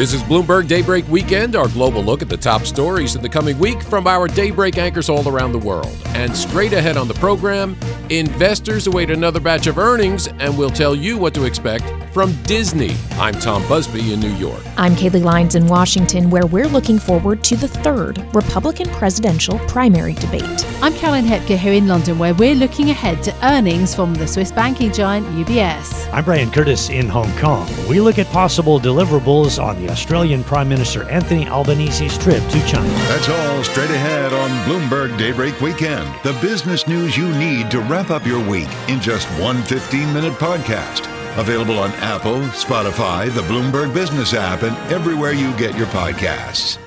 This is Bloomberg Daybreak Weekend, our global look at the top stories in the coming week from our Daybreak anchors all around the world. And straight ahead on the program, investors await another batch of earnings, and we'll tell you what to expect from Disney. I'm Tom Busby in New York. I'm Kailey Leinz in Washington, where we're looking forward to the third Republican presidential primary debate. I'm Caroline Hepker here in London, where we're looking ahead to earnings from the Swiss banking giant UBS. I'm Brian Curtis in Hong Kong. We look at possible deliverables on the Australian Prime Minister Anthony Albanese's trip to China. That's all straight ahead on Bloomberg Daybreak Weekend. The business news you need to wrap up your week in just one 15 minute podcast. Available on Apple, Spotify, the Bloomberg Business app, and everywhere you get your podcasts.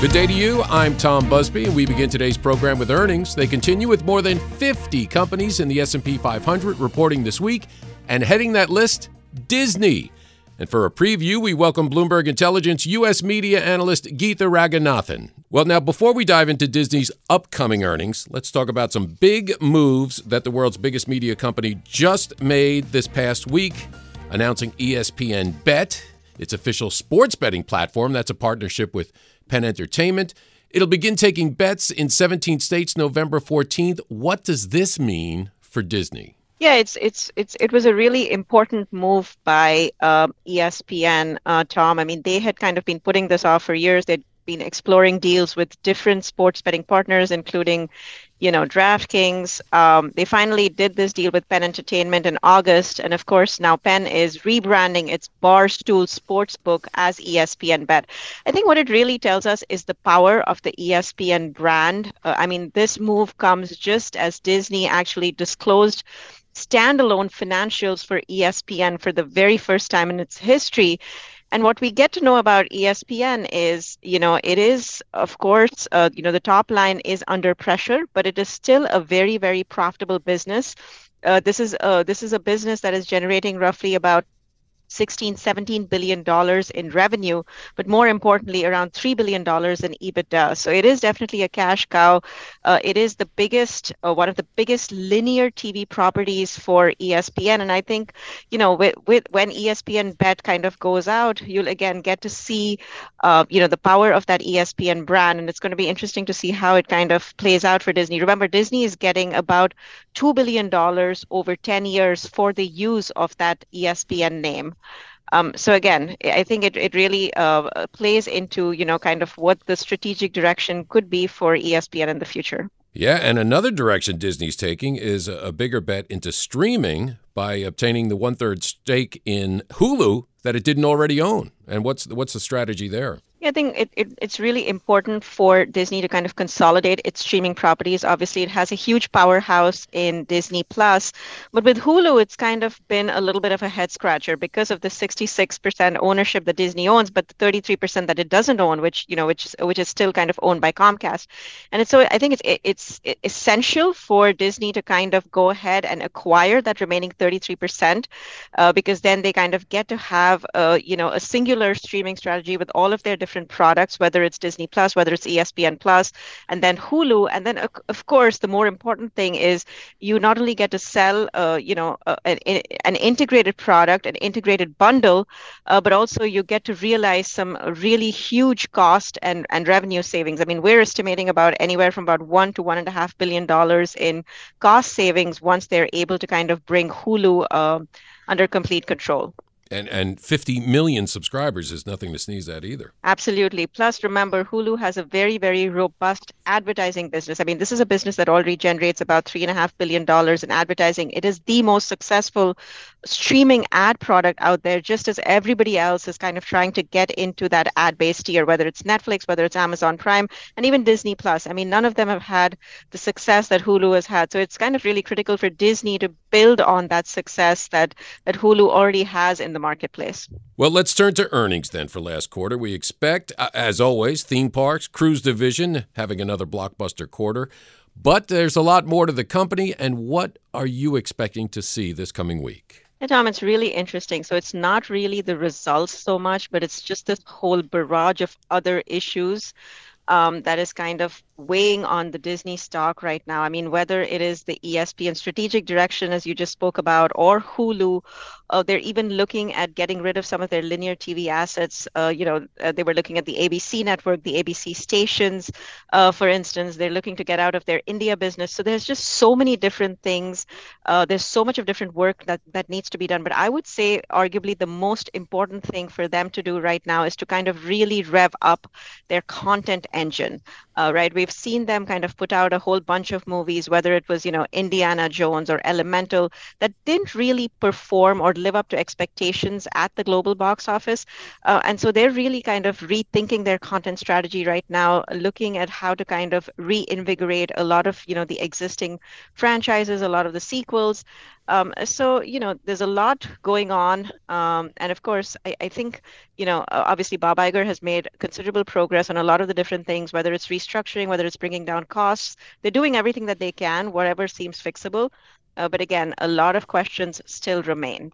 Good day to you. I'm Tom Busby, and we begin today's program with earnings. They continue with more than 50 companies in the S&P 500 reporting this week, and heading that list, Disney. And for a preview, we welcome Bloomberg Intelligence U.S. media analyst Geetha Raghunathan. Well, now, before we dive into Disney's upcoming earnings, let's talk about some big moves that the world's biggest media company just made this past week, announcing ESPN Bet, its official sports betting platform. That's a partnership with Penn Entertainment. It'll begin taking bets in 17 states November 14th. What does this mean for Disney? Yeah, it's it's it's it was a really important move by uh, ESPN, uh, Tom. I mean, they had kind of been putting this off for years. They'd been exploring deals with different sports betting partners, including, you know, DraftKings. Um, they finally did this deal with Penn Entertainment in August, and of course now Penn is rebranding its Barstool Sportsbook as ESPN Bet. I think what it really tells us is the power of the ESPN brand. Uh, I mean, this move comes just as Disney actually disclosed standalone financials for ESPN for the very first time in its history. And what we get to know about ESPN is, you know, it is, of course, uh, you know, the top line is under pressure, but it is still a very, very profitable business. Uh, this is uh, this is a business that is generating roughly about 16 17 billion dollars in revenue but more importantly around 3 billion dollars in ebitda. So it is definitely a cash cow. Uh, it is the biggest uh, one of the biggest linear tv properties for espn and i think you know with, with when espn bet kind of goes out you'll again get to see uh, you know the power of that espn brand. And it's going to be interesting to see how it kind of plays out for disney. Remember disney is getting about 2 billion dollars over 10 years for the use of that espn name um, so again, I think it, it really uh, plays into, you know, kind of what the strategic direction could be for ESPN in the future. Yeah, and another direction Disney's taking is a bigger bet into streaming by obtaining the one third stake in Hulu that it didn't already own. And what's what's the strategy there? Yeah, I think it, it, it's really important for Disney to kind of consolidate its streaming properties. Obviously, it has a huge powerhouse in Disney Plus, but with Hulu, it's kind of been a little bit of a head scratcher because of the 66% ownership that Disney owns, but the 33% that it doesn't own, which you know, which is, which is still kind of owned by Comcast. And so I think it's it's essential for Disney to kind of go ahead and acquire that remaining 33%, uh, because then they kind of get to have a, you know a singular streaming strategy with all of their different products, whether it's Disney Plus, whether it's ESPN Plus, and then Hulu. And then, of course, the more important thing is you not only get to sell, uh, you know, uh, an, an, integrated product, an integrated bundle, uh, but also you get to realize some really huge cost and, and revenue savings. I mean, we're estimating about anywhere from about one to one and a half billion dollars in cost savings once they're able to kind of bring Hulu uh, under complete control. And and 50 million subscribers is nothing to sneeze at either. Absolutely. Plus, remember, Hulu has a very, very robust advertising business. I mean, this is a business that already generates about $3.5 billion in advertising. It is the most successful streaming ad product out there, just as everybody else is kind of trying to get into that ad based tier, whether it's Netflix, whether it's Amazon Prime, and even Disney Plus. I mean, none of them have had the success that Hulu has had. So it's kind of really critical for Disney to build on that success that, that Hulu already has in the marketplace. Well, let's turn to earnings then for last quarter. We expect, uh, as always, theme parks, cruise division having another blockbuster quarter. But there's a lot more to the company. And what are you expecting to see this coming week? Yeah, Tom, it's really interesting. So it's not really the results so much, but it's just this whole barrage of other issues um, that is kind of weighing on the Disney stock right now. I mean, whether it is the ESPN strategic direction, as you just spoke about, or Hulu, uh, they're even looking at getting rid of some of their linear TV assets. Uh, you know, uh, they were looking at the ABC network, the ABC stations, uh, for instance. They're looking to get out of their India business. So there's just so many different things. Uh, there's so much of different work that that needs to be done. But I would say, arguably, the most important thing for them to do right now is to kind of really rev up their content engine. Uh, right? We've seen them kind of put out a whole bunch of movies, whether it was you know Indiana Jones or Elemental, that didn't really perform or live up to expectations at the global box office. Uh, and so they're really kind of rethinking their content strategy right now, looking at how to kind of reinvigorate a lot of you know the existing franchises, a lot of the sequels. Um, so you know, there's a lot going on, um, and of course, I, I, think you know, obviously, Bob Iger has made considerable progress on a lot of the different things, whether it's restructuring, whether it's bringing down costs. They're doing everything that they can, whatever seems fixable. Uh, but again, a lot of questions still remain.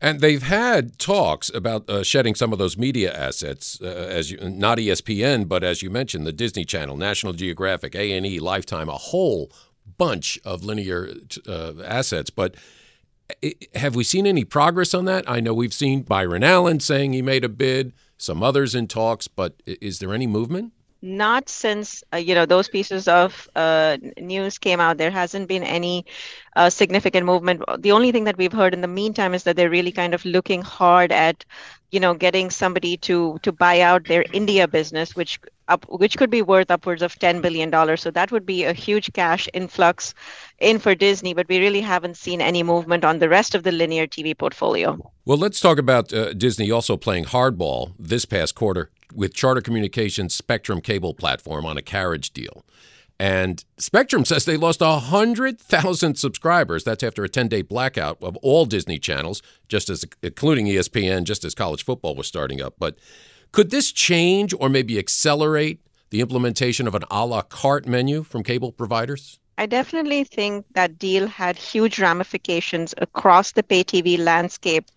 And they've had talks about uh, shedding some of those media assets, uh, as you, not ESPN, but as you mentioned, the Disney Channel, National Geographic, A and E, Lifetime, a whole bunch of linear uh, assets. But have we seen any progress on that? I know we've seen Byron Allen saying he made a bid, some others in talks, but is there any movement? Not since uh, you know those pieces of uh, news came out there hasn't been any uh, significant movement. The only thing that we've heard in the meantime is that they're really kind of looking hard at you know getting somebody to to buy out their india business which up which could be worth upwards of 10 billion dollars. So that would be a huge cash influx in for disney but we really haven't seen any movement on the rest of the linear tv portfolio. Well let's talk about uh, disney also playing hardball this past quarter with Charter Communications' Spectrum cable platform on a carriage deal. And Spectrum says they lost 100,000 subscribers. That's after a 10 day blackout of all Disney channels, just as including ESPN, just as college football was starting up. But could this change or maybe accelerate the implementation of an a la carte menu from cable providers? I definitely think that deal had huge ramifications across the pay TV landscape.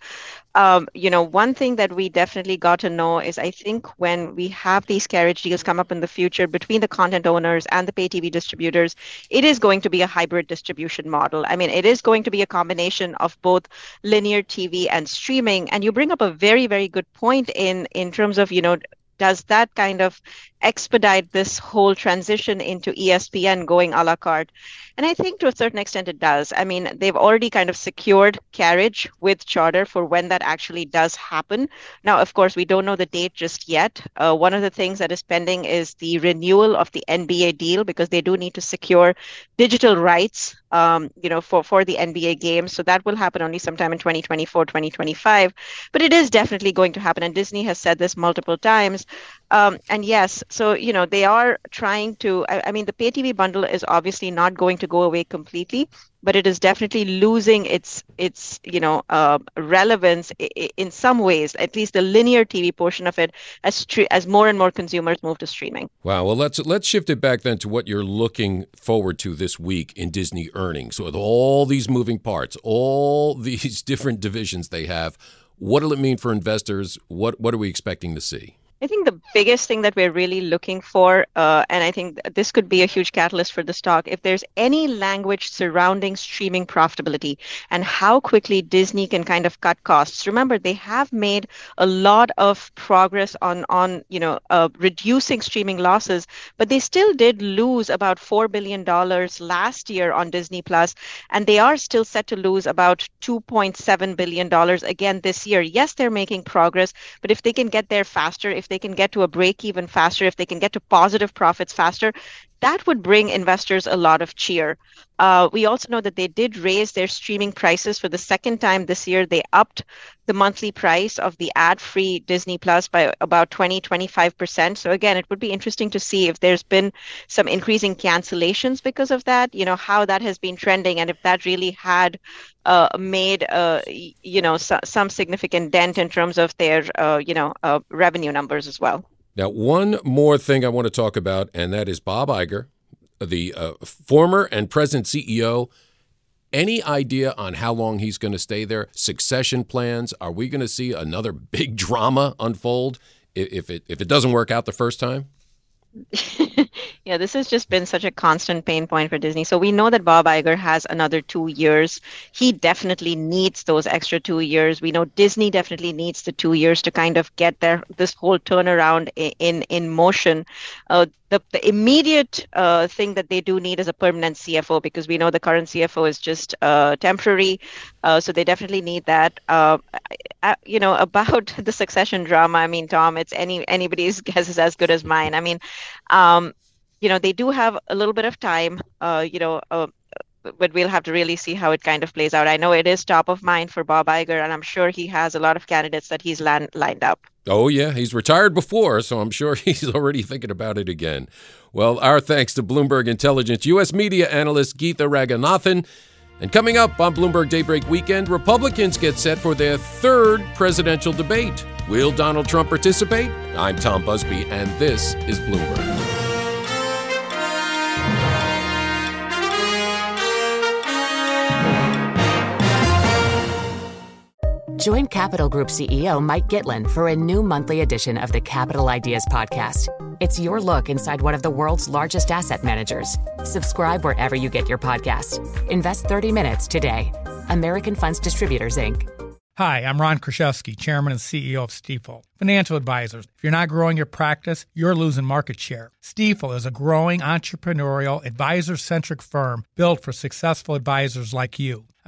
Um, you know, one thing that we definitely got to know is I think when we have these carriage deals come up in the future between the content owners and the pay TV distributors, it is going to be a hybrid distribution model. I mean, it is going to be a combination of both linear TV and streaming. And you bring up a very, very good point in in terms of you know does that kind of expedite this whole transition into ESPN going a la carte? And I think to a certain extent it does. I mean, they've already kind of secured carriage with Charter for when that actually does happen. Now, of course, we don't know the date just yet. Uh, one of the things that is pending is the renewal of the NBA deal because they do need to secure digital rights, um, you know, for, for the NBA games. So that will happen only sometime in 2024, 2025. But it is definitely going to happen. And Disney has said this multiple times. Um, and yes, so you know they are trying to. I, I mean, the pay TV bundle is obviously not going to go away completely, but it is definitely losing its its you know uh, relevance in some ways. At least the linear TV portion of it, as tr- as more and more consumers move to streaming. Wow. Well, let's let's shift it back then to what you're looking forward to this week in Disney earnings. So with all these moving parts, all these different divisions they have, what will it mean for investors? What what are we expecting to see? I think the biggest thing that we're really looking for, uh, and I think this could be a huge catalyst for the stock, if there's any language surrounding streaming profitability and how quickly Disney can kind of cut costs. Remember, they have made a lot of progress on on you know uh, reducing streaming losses, but they still did lose about four billion dollars last year on Disney Plus, and they are still set to lose about two point seven billion dollars again this year. Yes, they're making progress, but if they can get there faster, if they can get to a break even faster, if they can get to positive profits faster, that would bring investors a lot of cheer. Uh, we also know that they did raise their streaming prices for the second time this year. They upped the monthly price of the ad free Disney Plus by about 20, 25%. So, again, it would be interesting to see if there's been some increasing cancellations because of that, you know, how that has been trending and if that really had uh, made, uh, you know, so, some significant dent in terms of their, uh, you know, uh, revenue numbers as well. Now, one more thing I want to talk about, and that is Bob Iger the uh, former and present CEO. Any idea on how long he's going to stay there? Succession plans? Are we going to see another big drama unfold if it if it doesn't work out the first time? yeah, this has just been such a constant pain point for Disney. So we know that Bob Iger has another two years. He definitely needs those extra two years. We know Disney definitely needs the two years to kind of get their this whole turnaround in in, motion. Uh, the, the immediate uh, thing that they do need is a permanent CFO because we know the current CFO is just uh, temporary. Uh, so they definitely need that. Uh, you know about the succession drama. I mean, Tom, it's any anybody's guess is as good as mine. I mean, um, you know, they do have a little bit of time. Uh, you know, uh, but we'll have to really see how it kind of plays out. I know it is top of mind for Bob Iger, and I'm sure he has a lot of candidates that he's land, lined up. Oh, yeah. He's retired before, so I'm sure he's already thinking about it again. Well, our thanks to Bloomberg Intelligence U.S. media analyst Geetha Raghunathan. And coming up on Bloomberg Daybreak Weekend, Republicans get set for their third presidential debate. Will Donald Trump participate? I'm Tom Busby, and this is Bloomberg. Join Capital Group CEO Mike Gitlin for a new monthly edition of the Capital Ideas Podcast. It's your look inside one of the world's largest asset managers. Subscribe wherever you get your podcast. Invest 30 minutes today. American Funds Distributors, Inc. Hi, I'm Ron Kruszewski, Chairman and CEO of Stifel. Financial advisors, if you're not growing your practice, you're losing market share. Stifel is a growing entrepreneurial, advisor centric firm built for successful advisors like you.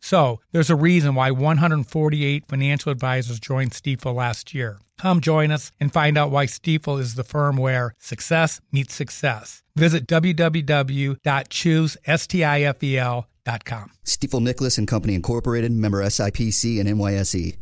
So there's a reason why 148 financial advisors joined Stifel last year. Come join us and find out why Stifel is the firm where success meets success. Visit www.choosestifel.com. Stifel Nicolaus and Company Incorporated, member SIPC and NYSE.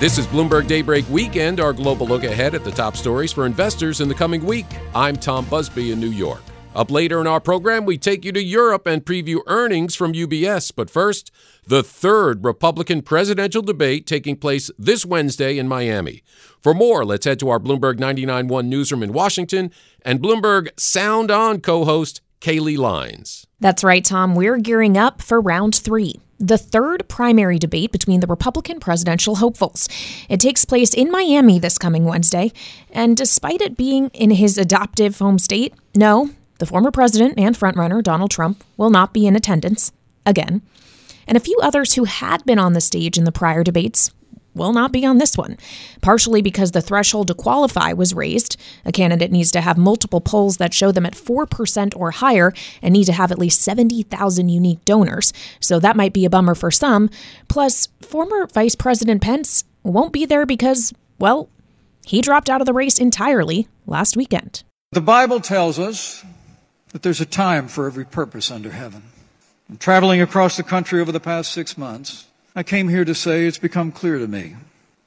This is Bloomberg Daybreak Weekend, our global look ahead at the top stories for investors in the coming week. I'm Tom Busby in New York. Up later in our program, we take you to Europe and preview earnings from UBS. But first, the third Republican presidential debate taking place this Wednesday in Miami. For more, let's head to our Bloomberg 99.1 newsroom in Washington and Bloomberg Sound On co host Kailey Leinz. That's right, Tom. We're gearing up for round three the third primary debate between the Republican presidential hopefuls. It takes place in Miami this coming Wednesday, and despite it being in his adoptive home state, no, the former president and frontrunner, Donald Trump, will not be in attendance again. And a few others who had been on the stage in the prior debates will not be on this one, partially because the threshold to qualify was raised. A candidate needs to have multiple polls that show them at 4% or higher and need to have at least 70,000 unique donors. So that might be a bummer for some. Plus, former Vice President Pence won't be there because, well, he dropped out of the race entirely last weekend. The Bible tells us that there's a time for every purpose under heaven. And traveling across the country over the past six months, I came here to say it's become clear to me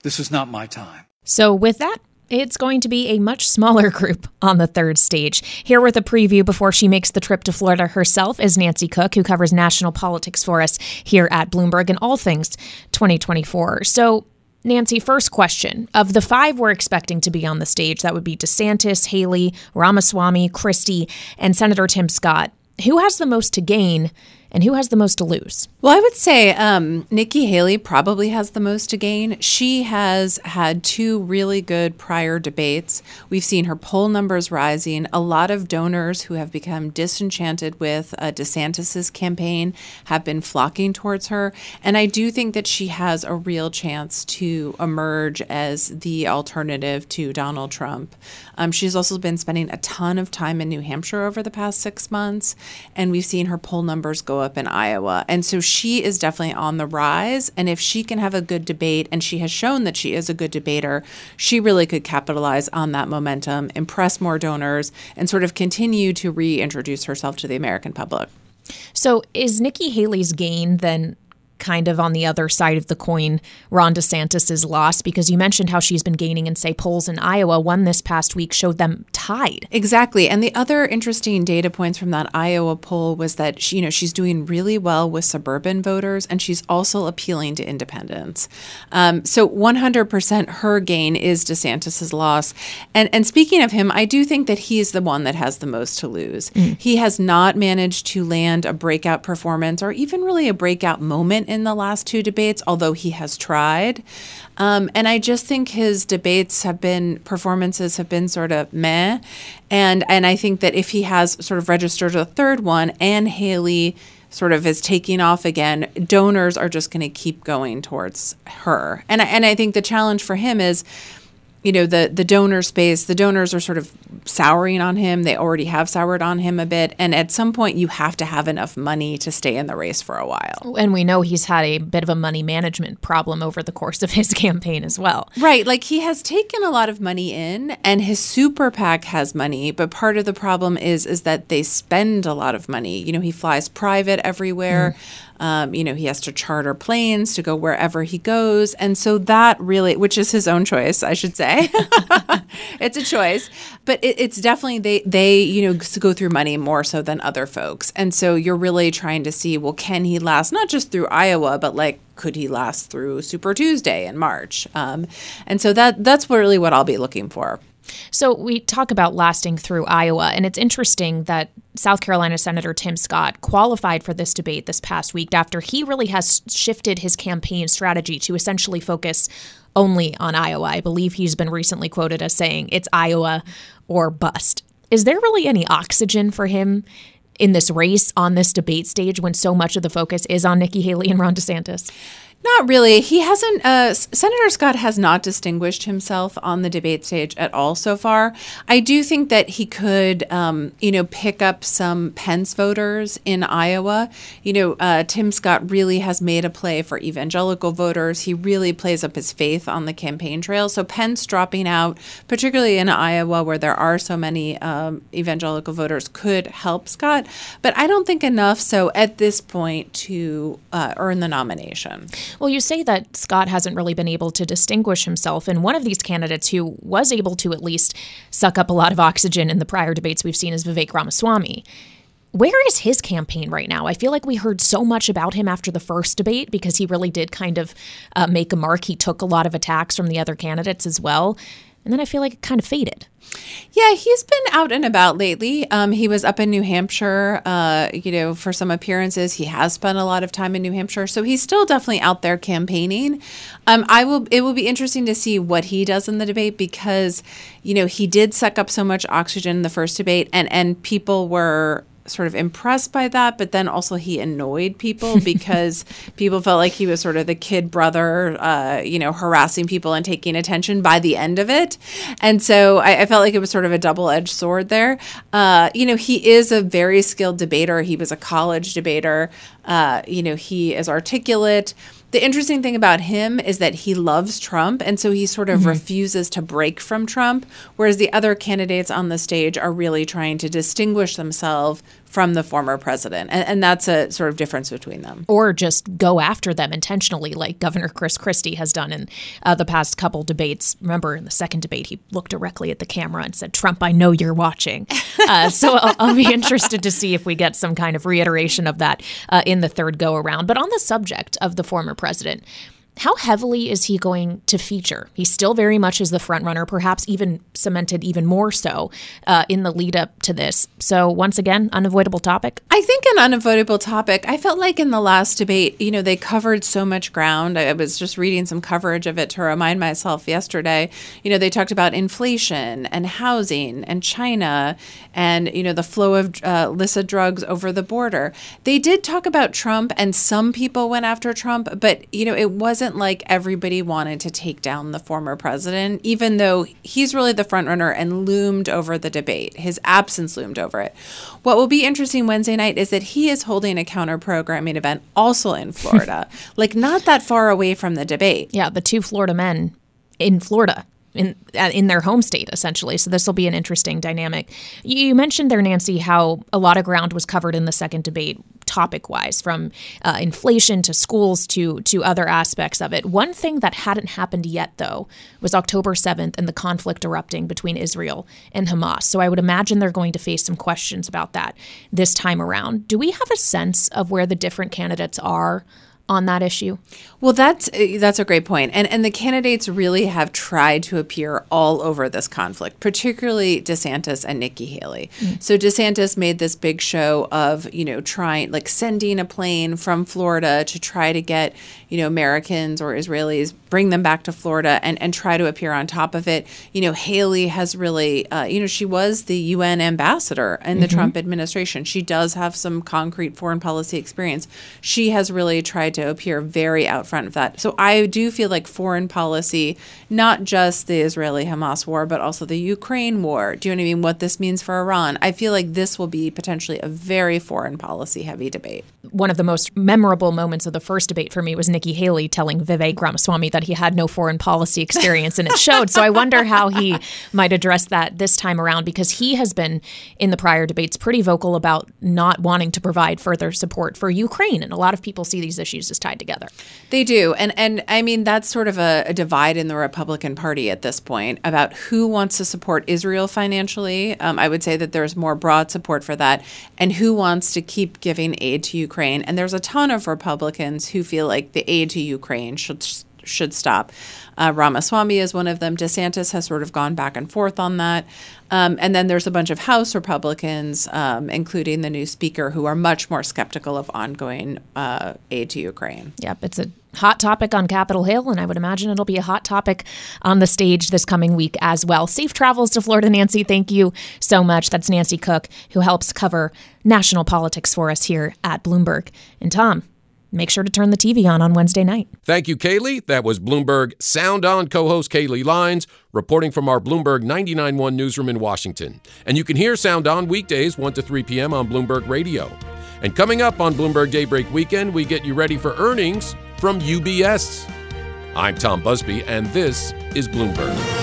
this is not my time. So, with that, it's going to be a much smaller group on the third stage. Here with a preview before she makes the trip to Florida herself is Nancy Cook, who covers national politics for us here at Bloomberg and all things 2024. So, Nancy, first question. Of the five we're expecting to be on the stage, that would be DeSantis, Haley, Ramaswamy, Christie, and Senator Tim Scott. Who has the most to gain and who has the most to lose? Well, I would say um, Nikki Haley probably has the most to gain. She has had two really good prior debates. We've seen her poll numbers rising. A lot of donors who have become disenchanted with uh, DeSantis's campaign have been flocking towards her, and I do think that she has a real chance to emerge as the alternative to Donald Trump. Um, she's also been spending a ton of time in New Hampshire over the past six months, and we've seen her poll numbers go up in Iowa. And so is definitely on the rise. And if she can have a good debate, and she has shown that she is a good debater, she really could capitalize on that momentum, impress more donors, and sort of continue to reintroduce herself to the American public. So, is Nikki Haley's gain then kind of on the other side of the coin Ron DeSantis's loss because you mentioned how she's been gaining in say polls in Iowa. One this past week showed them tied. Exactly. And the other interesting data points from that Iowa poll was that she, you know she's doing really well with suburban voters and she's also appealing to independents. Um, so 100% her gain is DeSantis's loss. And and speaking of him, I do think that he's the one that has the most to lose. Mm. He has not managed to land a breakout performance or even really a breakout moment in the last two debates, although he has tried. Um, and I just think his debates have been performances have been sort of meh, and and I think that if he has sort of registered a third one and Haley sort of is taking off again, donors are just going to keep going towards her. And and I think the challenge for him is you know the the donor space the donors are sort of souring on him. They already have soured on him a bit. And at some point you have to have enough money to stay in the race for a while. And we know he's had a bit of a money management problem over the course of his campaign as well. Right. Like he has taken a lot of money in and his super pac has money. But part of the problem is is that they spend a lot of money. You know he flies private everywhere. Mm. Um, you know, he has to charter planes to go wherever he goes. And so that really, which is his own choice, I should say. it's a choice. But it, it's definitely, they, they, you know, go through money more so than other folks. And so you're really trying to see, well, can he last not just through Iowa, but like, could he last through Super Tuesday in March? Um, and so that that's really what I'll be looking for. So we talk about lasting through Iowa, and it's interesting that South Carolina Senator Tim Scott qualified for this debate this past week after he really has shifted his campaign strategy to essentially focus only on Iowa. I believe he's been recently quoted as saying it's Iowa or bust. Is there really any oxygen for him in this race on this debate stage when so much of the focus is on Nikki Haley and Ron DeSantis? Not really. He hasn't. Uh, Senator Scott has not distinguished himself on the debate stage at all so far. I do think that he could, um, you know, pick up some Pence voters in Iowa. You know, uh, Tim Scott really has made a play for evangelical voters. He really plays up his faith on the campaign trail. So Pence dropping out, particularly in Iowa where there are so many um, evangelical voters, could help Scott. But I don't think enough so at this point to uh, earn the nomination. Well, you say that Scott hasn't really been able to distinguish himself. And one of these candidates who was able to at least suck up a lot of oxygen in the prior debates we've seen is Vivek Ramaswamy. Where is his campaign right now? I feel like we heard so much about him after the first debate because he really did kind of uh, make a mark. He took a lot of attacks from the other candidates as well. And then I feel like it kind of faded. Yeah, he's been out and about lately. Um, he was up in New Hampshire, uh, you know, for some appearances. He has spent a lot of time in New Hampshire, so he's still definitely out there campaigning. Um, I will. It will be interesting to see what he does in the debate because, you know, he did suck up so much oxygen in the first debate, and and people were sort of impressed by that, but then also he annoyed people because people felt like he was sort of the kid brother, uh, you know, harassing people and taking attention by the end of it. And so I, I felt like it was sort of a double edged sword there. Uh, you know, he is a very skilled debater. He was a college debater. Uh, you know, he is articulate the interesting thing about him is that he loves Trump, and so he sort of mm-hmm. refuses to break from Trump, whereas the other candidates on the stage are really trying to distinguish themselves from the former president. And, and that's a sort of difference between them. Or just go after them intentionally, like Governor Chris Christie has done in uh, the past couple debates. Remember, in the second debate, he looked directly at the camera and said, Trump, I know you're watching. Uh, so I'll, I'll, be interested to see if we get some kind of reiteration of that uh, in the third go around. But on the subject of the former president, how heavily is he going to feature? He still very much is the front runner, perhaps even cemented even more so uh, in the lead up to this. So once again, unavoidable topic. I think an unavoidable topic. I felt like in the last debate, you know, they covered so much ground. I was just reading some coverage of it to remind myself yesterday. You know, they talked about inflation and housing and China and you know the flow of uh, illicit drugs over the border. They did talk about Trump, and some people went after Trump, but you know, it wasn't wasn't like everybody wanted to take down the former president, even though he's really the front runner and loomed over the debate. His absence loomed over it. What will be interesting Wednesday night is that he is holding a counter programming event also in Florida, like not that far away from the debate. Yeah, the two Florida men in Florida in uh, in their home state essentially. So this will be an interesting dynamic. You mentioned there, Nancy, how a lot of ground was covered in the second debate topic wise, from uh, inflation to schools to to other aspects of it. One thing that hadn't happened yet, though, was October seventh and the conflict erupting between Israel and Hamas. So I would imagine they're going to face some questions about that this time around. Do we have a sense of where the different candidates are? On that issue? Well, that's that's a great point. And and the candidates really have tried to appear all over this conflict, particularly DeSantis and Nikki Haley. Mm-hmm. So DeSantis made this big show of, you know, trying like sending a plane from Florida to try to get, you know, Americans or Israelis bring them back to Florida and and try to appear on top of it. You know, Haley has really uh, you know, she was the UN ambassador in the mm-hmm. Trump administration. She does have some concrete foreign policy experience. She has really tried to appear very out front of that. So I do feel like foreign policy, not just the Israeli Hamas war, but also the Ukraine war. Do you know what I mean? What this means for Iran. I feel like this will be potentially a very foreign policy heavy debate. One of the most memorable moments of the first debate for me was Nikki Haley telling Vivek Ramaswamy that he had no foreign policy experience, and it showed. So I wonder how he might address that this time around because he has been in the prior debates pretty vocal about not wanting to provide further support for Ukraine. And a lot of people see these issues as tied together. They do, and and I mean that's sort of a, a divide in the Republican Party at this point about who wants to support Israel financially. Um, I would say that there's more broad support for that, and who wants to keep giving aid to Ukraine. And there's a ton of Republicans who feel like the aid to Ukraine should should stop. Uh, Ramaswamy is one of them. DeSantis has sort of gone back and forth on that. Um, and then there's a bunch of House Republicans, um, including the new speaker, who are much more skeptical of ongoing uh, aid to Ukraine. Yep, it's a hot topic on Capitol Hill, and I would imagine it'll be a hot topic on the stage this coming week as well. Safe travels to Florida, Nancy. Thank you so much. That's Nancy Cook, who helps cover national politics for us here at Bloomberg. And Tom, make sure to turn the TV on on Wednesday night. Thank you, Kailey. That was Bloomberg Sound On co host Kailey Leinz reporting from our Bloomberg 99.1 newsroom in Washington. And you can hear Sound On weekdays 1 to 3 p.m. on Bloomberg Radio. And coming up on Bloomberg Daybreak Weekend, we get you ready for earnings from UBS. I'm Tom Busby, and this is Bloomberg.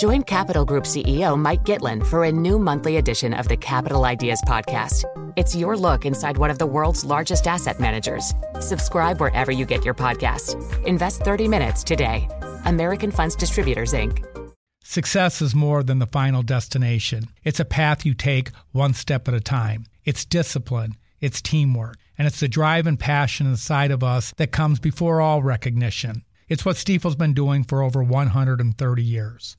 Join Capital Group CEO Mike Gitlin for a new monthly edition of the Capital Ideas Podcast. It's your look inside one of the world's largest asset managers. Subscribe wherever you get your podcasts. Invest 30 minutes today. American Funds Distributors, Inc. Success is more than the final destination, it's a path you take one step at a time. It's discipline, it's teamwork, and it's the drive and passion inside of us that comes before all recognition. It's what Stifel's been doing for over 130 years.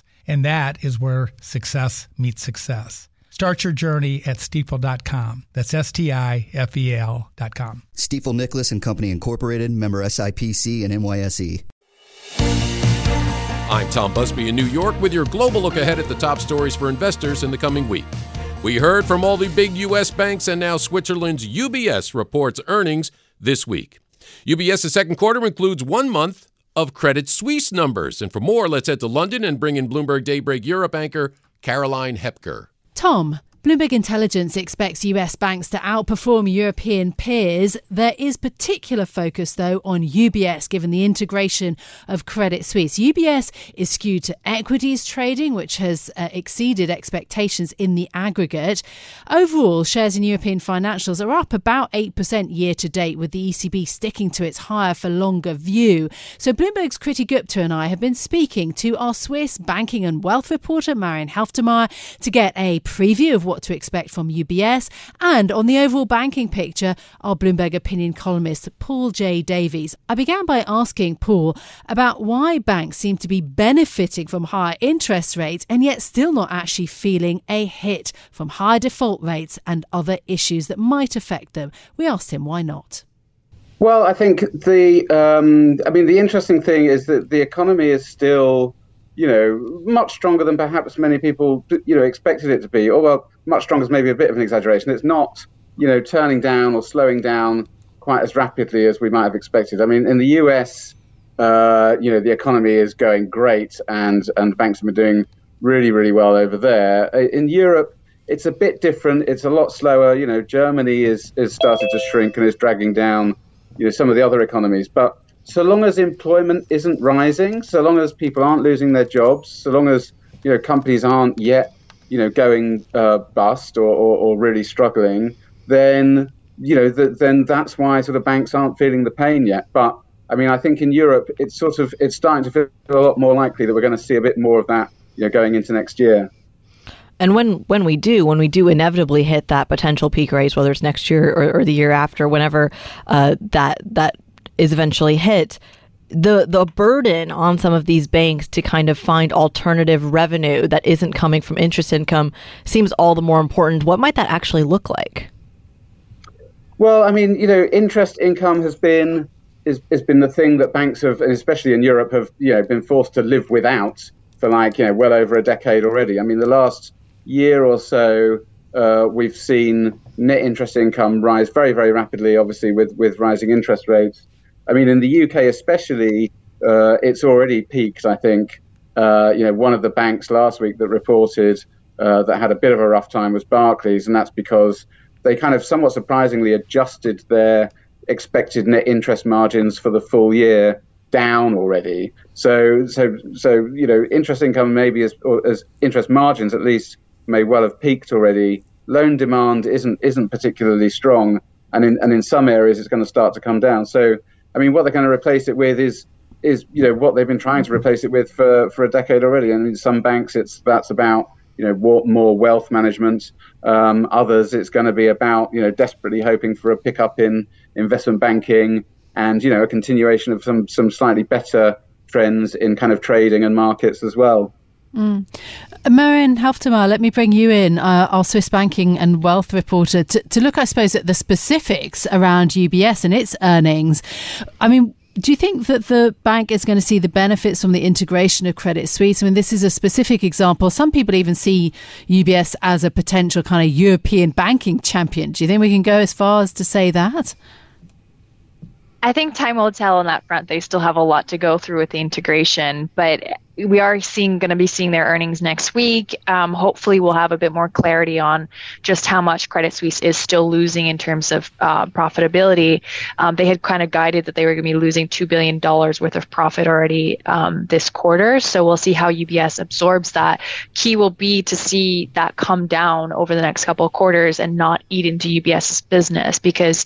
And that is where success meets success. Start your journey at stifel.com. That's S T I F E L.com. Stifel Nicolaus and Company Incorporated, member SIPC and NYSE. I'm Tom Busby in New York with your global look ahead at the top stories for investors in the coming week. We heard from all the big U.S. banks, and now Switzerland's UBS reports earnings this week. UBS's second quarter includes one month of Credit Suisse numbers. And for more, let's head to London and bring in Bloomberg Daybreak Europe anchor Caroline Hepker. Tom, Bloomberg Intelligence expects US banks to outperform European peers. There is particular focus, though, on UBS, given the integration of Credit Suisse. UBS is skewed to equities trading, which has uh, exceeded expectations in the aggregate. Overall, shares in European financials are up about 8% year to date, with the ECB sticking to its higher for longer view. So, Bloomberg's Kriti Gupta and I have been speaking to our Swiss banking and wealth reporter, Marion Halftermeyer, to get a preview of what to expect from UBS. And on the overall banking picture, our Bloomberg opinion columnist, Paul J. Davies. I began by asking Paul about why banks seem to be benefiting from higher interest rates and yet still not actually feeling a hit from higher default rates and other issues that might affect them. We asked him why not. Well, I think the, um, I mean, the interesting thing is that the economy is still you know, much stronger than perhaps many people, you know, expected it to be. Or well, much stronger is maybe a bit of an exaggeration. It's not, you know, turning down or slowing down quite as rapidly as we might have expected. I mean, in the US, uh, you know, the economy is going great, and and banks have been doing really, really well over there. In Europe, it's a bit different. It's a lot slower. You know, Germany is is started to shrink and is dragging down, you know, some of the other economies, but so long as employment isn't rising, so long as people aren't losing their jobs, so long as you know companies aren't yet you know going uh, bust or, or, or, really struggling, then you know the, then that's why sort of banks aren't feeling the pain yet. But I mean, I think in Europe it's sort of it's starting to feel a lot more likely that we're going to see a bit more of that you know going into next year. And when when we do, when we do inevitably hit that potential peak raise, whether it's next year or, or the year after, whenever uh, that that is eventually hit, the the burden on some of these banks to kind of find alternative revenue that isn't coming from interest income seems all the more important. What might that actually look like? Well, I mean, you know, interest income has been is has been the thing that banks have, especially in Europe, have you know been forced to live without for like you know well over a decade already. I mean, the last year or so, uh, we've seen net interest income rise very very rapidly, obviously with with rising interest rates. I mean, in the UK especially, uh, it's already peaked. I think uh, you know one of the banks last week that reported uh, that had a bit of a rough time was Barclays, and that's because they kind of somewhat surprisingly adjusted their expected net interest margins for the full year down already. So, so, so you know, interest income maybe as, as interest margins at least may well have peaked already. Loan demand isn't isn't particularly strong, and in and in some areas it's going to start to come down. So I mean, what they're going to replace it with is is you know what they've been trying to replace it with for for a decade already. And in some banks, it's that's about you know more wealth management. Um, others, it's going to be about you know desperately hoping for a pickup in investment banking and you know a continuation of some some slightly better trends in kind of trading and markets as well. Mm. Marion Halftermeyer, let me bring you in, uh, our Swiss banking and wealth reporter, to, to look, I suppose, at the specifics around UBS and its earnings. I mean, do you think that the bank is going to see the benefits from the integration of Credit Suisse? I mean, this is a specific example. Some people even see UBS as a potential kind of European banking champion. Do you think we can go as far as to say that? I think time will tell on that front. They still have a lot to go through with the integration, but we are seeing going to be seeing their earnings next week. Um, hopefully, we'll have a bit more clarity on just how much Credit Suisse is still losing in terms of uh, profitability. Um, they had kind of guided that they were going to be losing two billion dollars worth of profit already um, this quarter. So we'll see how UBS absorbs that. Key will be to see that come down over the next couple of quarters and not eat into UBS's business because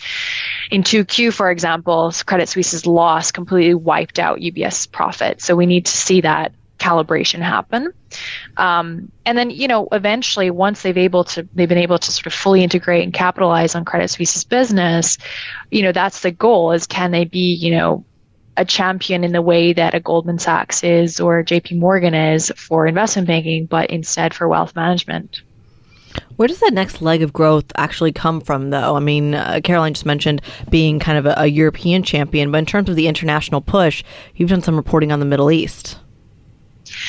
in 2Q, for example, Credit Suisse's loss completely wiped out UBS's profit. So we need to see that calibration happen. Um, and then, you know, eventually, once they've able to, they've been able to sort of fully integrate and capitalize on Credit Suisse's business. You know, that's the goal: is can they be, you know, a champion in the way that a Goldman Sachs is or J.P. Morgan is for investment banking, but instead for wealth management. Where does that next leg of growth actually come from, though? I mean, uh, Caroline just mentioned being kind of a, a European champion, but in terms of the international push, you've done some reporting on the Middle East.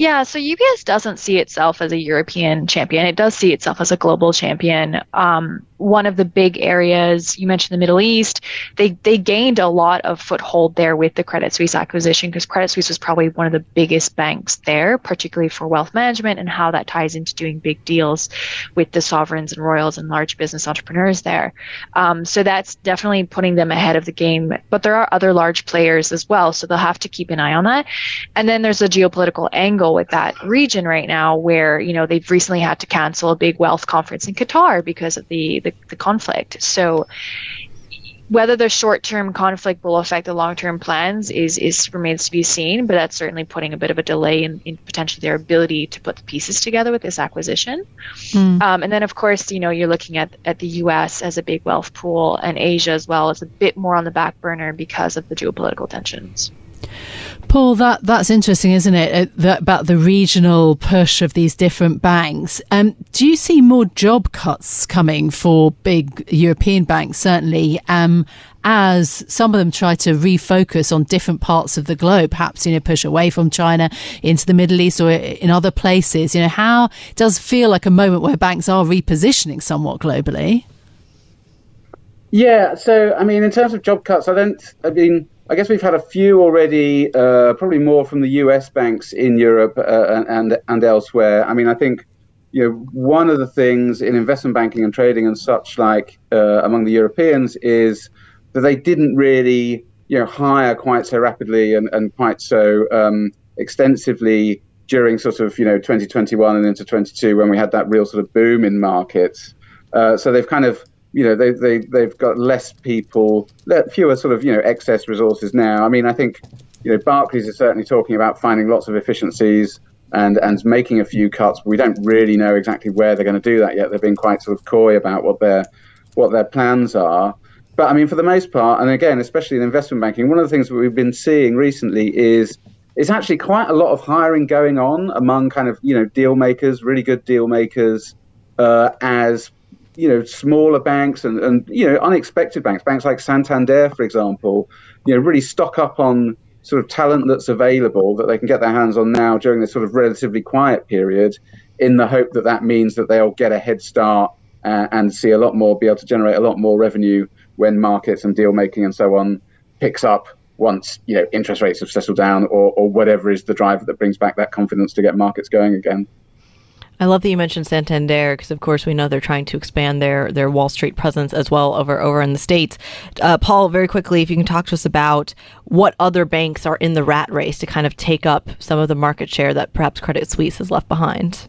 Yeah, so UBS doesn't see itself as a European champion. It does see itself as a global champion. Um, one of the big areas you mentioned the Middle East, they they gained a lot of foothold there with the Credit Suisse acquisition because Credit Suisse was probably one of the biggest banks there, particularly for wealth management and how that ties into doing big deals with the sovereigns and royals and large business entrepreneurs there. Um, so that's definitely putting them ahead of the game. But there are other large players as well, so they'll have to keep an eye on that. And then there's a geopolitical angle with that region right now, where you know they've recently had to cancel a big wealth conference in Qatar because of the, the the, the conflict. So whether the short-term conflict will affect the long-term plans is is remains to be seen, but that's certainly putting a bit of a delay in, in potentially their ability to put the pieces together with this acquisition. Mm. Um, and then, of course, you know you're looking at at the U.S. as a big wealth pool, and Asia as well as a bit more on the back burner because of the geopolitical tensions. Paul, that that's interesting, isn't it? Uh, that, about the regional push of these different banks. Um, do you see more job cuts coming for big European banks? Certainly, um, as some of them try to refocus on different parts of the globe, perhaps you know push away from China into the Middle East or in other places. You know, how does feel like a moment where banks are repositioning somewhat globally? Yeah. So, I mean, in terms of job cuts, I don't. I mean I guess we've had a few already, uh, probably more from the U.S. banks in Europe uh, and and elsewhere. I mean, I think you know one of the things in investment banking and trading and such like uh, among the Europeans is that they didn't really you know hire quite so rapidly and, and quite so um, extensively during sort of you know 2021 and into 22 when we had that real sort of boom in markets. Uh, so they've kind of you know they they they've got less people, fewer sort of you know excess resources now. I mean, I think you know Barclays is certainly talking about finding lots of efficiencies and and making a few cuts, we don't really know exactly where they're going to do that yet. They've been quite sort of coy about what their what their plans are. But I mean, for the most part, and again, especially in investment banking, one of the things that we've been seeing recently is it's actually quite a lot of hiring going on among kind of you know deal makers, really good deal makers, uh, as you know smaller banks and, and you know unexpected banks, banks like Santander, for example, you know really stock up on sort of talent that's available that they can get their hands on now during this sort of relatively quiet period, in the hope that that means that they'll get a head start uh, and see a lot more, be able to generate a lot more revenue when markets and deal making and so on picks up once you know interest rates have settled down or, or whatever is the driver that brings back that confidence to get markets going again. I love that you mentioned Santander because, of course, we know they're trying to expand their their Wall Street presence as well over over in the states. Uh, Paul, very quickly, if you can talk to us about what other banks are in the rat race to kind of take up some of the market share that perhaps Credit Suisse has left behind.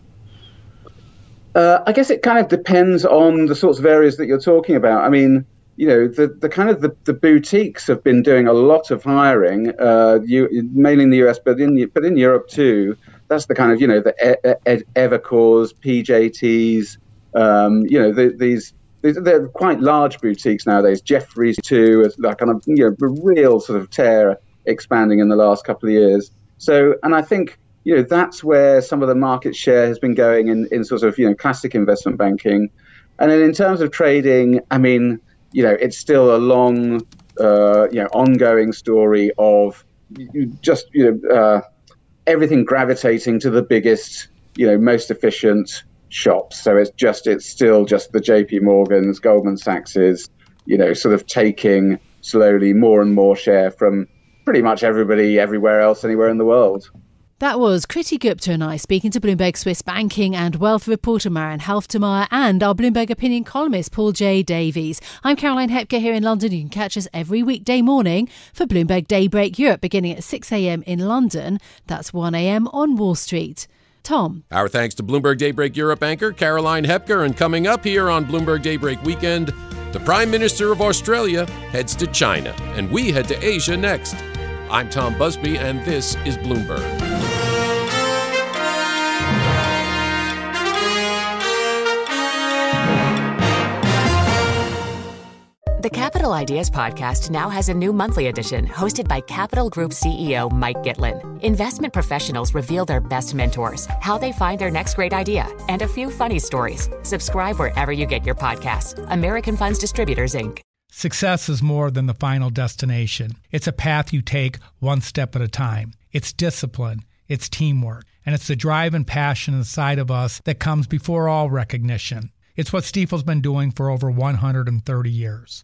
Uh, I guess it kind of depends on the sorts of areas that you're talking about. I mean, you know, the, the kind of the, the boutiques have been doing a lot of hiring, uh, you, mainly in the US, but in but in Europe too that's the kind of you know the e- Evercores, PJTs, um, you know the, these they're quite large boutiques nowadays. Jefferies too, is that kind of you know real sort of tear expanding in the last couple of years. So, and I think you know that's where some of the market share has been going in in sort of you know classic investment banking, and then in terms of trading, I mean you know it's still a long uh, you know ongoing story of just you know. Uh, everything gravitating to the biggest, you know, most efficient shops. So it's just it's still just the J.P. Morgans, Goldman Sachs's, you know, sort of taking slowly more and more share from pretty much everybody everywhere else anywhere in the world. That was Kriti Gupta and I speaking to Bloomberg Swiss banking and wealth reporter Marion Halftermeyer and our Bloomberg opinion columnist Paul J. Davies. I'm Caroline Hepker here in London. You can catch us every weekday morning for Bloomberg Daybreak Europe beginning at 6am in London. That's 1am on Wall Street. Tom. Our thanks to Bloomberg Daybreak Europe anchor Caroline Hepker. And coming up here on Bloomberg Daybreak Weekend, the Prime Minister of Australia heads to China, and we head to Asia next. I'm Tom Busby, and this is Bloomberg. The Capital Ideas Podcast now has a new monthly edition hosted by Capital Group CEO Mike Gitlin. Investment professionals reveal their best mentors, how they find their next great idea, and a few funny stories. Subscribe wherever you get your podcasts. American Funds Distributors, Inc. Success is more than the final destination, it's a path you take one step at a time. It's discipline it's teamwork, and it's the drive and passion inside of us that comes before all recognition. It's what Stifel's been doing for over 130 years.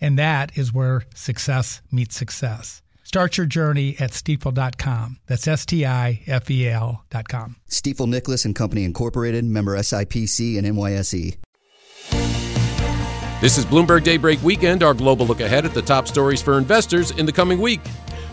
And that is where success meets success. Start your journey at stifel.com. That's S T I F E L.com. Stifel Nicolaus and Company Incorporated, member SIPC and NYSE. This is Bloomberg Daybreak Weekend, our global look ahead at the top stories for investors in the coming week.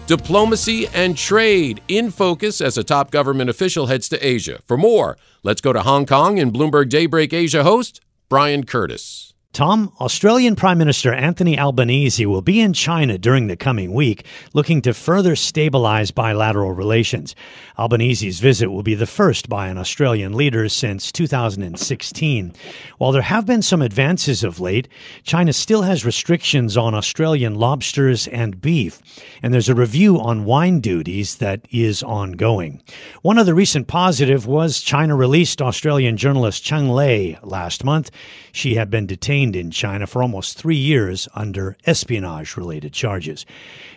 Diplomacy and trade in focus as a top government official heads to Asia. For more, let's go to Hong Kong and Bloomberg Daybreak Asia host Brian Curtis. Tom, Australian Prime Minister Anthony Albanese will be in China during the coming week, looking to further stabilize bilateral relations. Albanese's visit will be the first by an Australian leader since 2016. While there have been some advances of late, China still has restrictions on Australian lobsters and beef, and there's a review on wine duties that is ongoing. One other recent positive was China released Australian journalist Cheng Lei last month. She had been detained in China for almost three years under espionage related charges.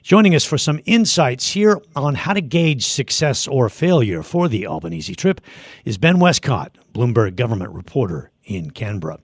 Joining us for some insights here on how to gauge success or failure for the Albanese trip is Ben Westcott, Bloomberg government reporter in Canberra.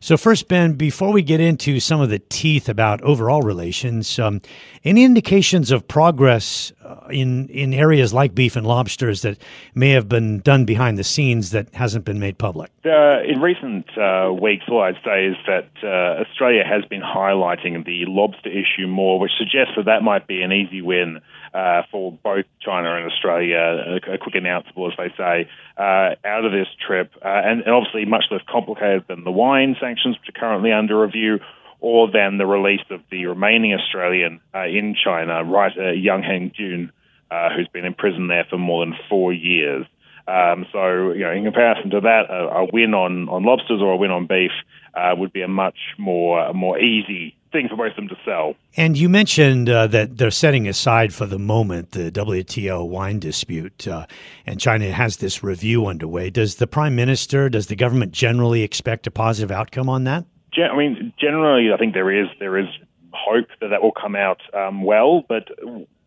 So, first, Ben, before we get into some of the teeth about overall relations, um, any indications of progress in in areas like beef and lobsters that may have been done behind the scenes that hasn't been made public? Uh, in recent uh, weeks, all I'd say is that uh, Australia has been highlighting the lobster issue more, which suggests that that might be an easy win uh, for both China and Australia, a, quick announceable, as they say, uh, out of this trip, uh, and, and, obviously much less complicated than the wine sanctions, which are currently under review, or than the release of the remaining Australian uh, in China, writer Yang Hengjun, uh, who's been in prison there for more than four years. Um, so, you know, in comparison to that, a, a win on, on lobsters or a win on beef uh, would be a much more a more easy thing for both of them to sell. And you mentioned uh, that they're setting aside for the moment the WTO wine dispute, uh, and China has this review underway. Does the prime minister, does the government generally expect a positive outcome on that? I mean, generally, I think there is there is hope that that will come out um, well. But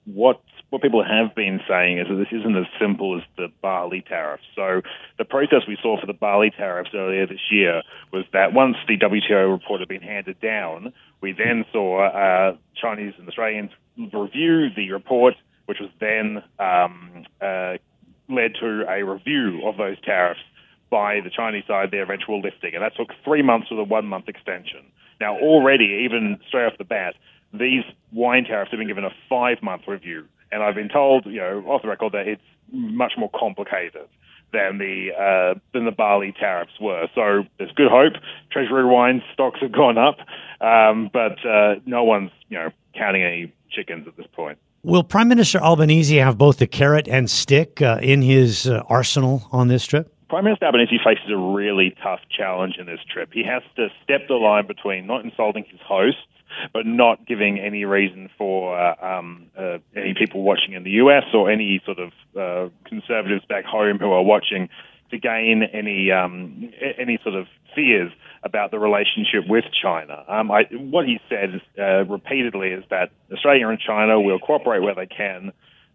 what what people have been saying is that this isn't as simple as the barley tariffs. So the process we saw for the barley tariffs earlier this year was that once the WTO report had been handed down, we then saw uh, Chinese and Australians review the report, which was then um, uh, led to a review of those tariffs by the Chinese side, their eventual lifting. And that took three months with a one month extension. Now, already, even straight off the bat, these wine tariffs have been given a five month review and I've been told, you know, off the record, that it's much more complicated than the uh, than the barley tariffs were. So there's good hope. Treasury wine stocks have gone up, um, but uh, no one's you know counting any chickens at this point. Will Prime Minister Albanese have both the carrot and stick uh, in his uh, arsenal on this trip? Prime Minister Albanese faces a really tough challenge in this trip. He has to step the line between not insulting his hosts but not giving any reason for uh, um, uh, any people watching in the US or any sort of uh, conservatives back home who are watching to gain any um, any sort of fears about the relationship with China. Um, I, what he said uh, repeatedly is that Australia and China will cooperate where they can,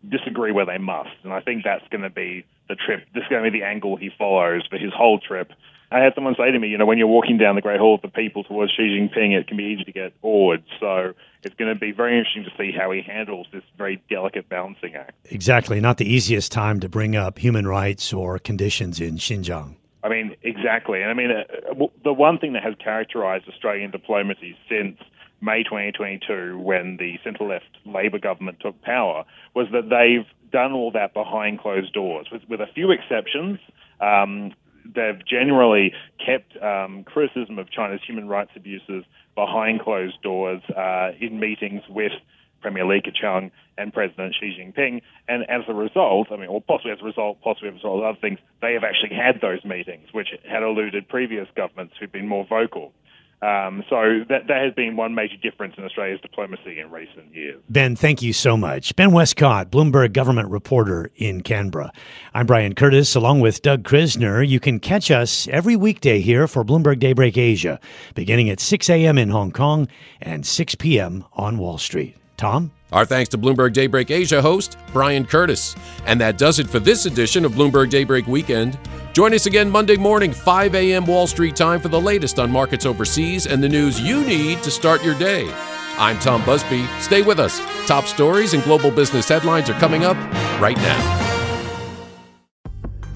disagree where they must, and I think that's going to be the trip. This is going to be the angle he follows for his whole trip. I had someone say to me, you know, when you're walking down the Great Hall of the People towards Xi Jinping, it can be easy to get bored. So it's going to be very interesting to see how he handles this very delicate balancing act. Exactly. Not the easiest time to bring up human rights or conditions in Xinjiang. I mean, exactly. And I mean, uh, the one thing that has characterized Australian diplomacy since May 2022, when the centre left Labor government took power, was that they've done all that behind closed doors, with, with a few exceptions. Um, they've generally kept um, criticism of China's human rights abuses behind closed doors uh, in meetings with Premier Li Keqiang and President Xi Jinping. And as a result, I mean, or possibly as a result, possibly as a result of other things, they have actually had those meetings, which had eluded previous governments who've been more vocal. Um, so that, that has been one major difference in Australia's diplomacy in recent years. Ben, thank you so much. Ben Westcott, Bloomberg government reporter in Canberra. I'm Brian Curtis, along with Doug Krisner. You can catch us every weekday here for Bloomberg Daybreak Asia, beginning at 6 a.m. in Hong Kong and 6 p.m. on Wall Street. Tom? Our thanks to Bloomberg Daybreak Asia host Brian Curtis. And that does it for this edition of Bloomberg Daybreak Weekend. Join us again Monday morning, 5 a.m. Wall Street time for the latest on markets overseas and the news you need to start your day. I'm Tom Busby. Stay with us. Top stories and global business headlines are coming up right now.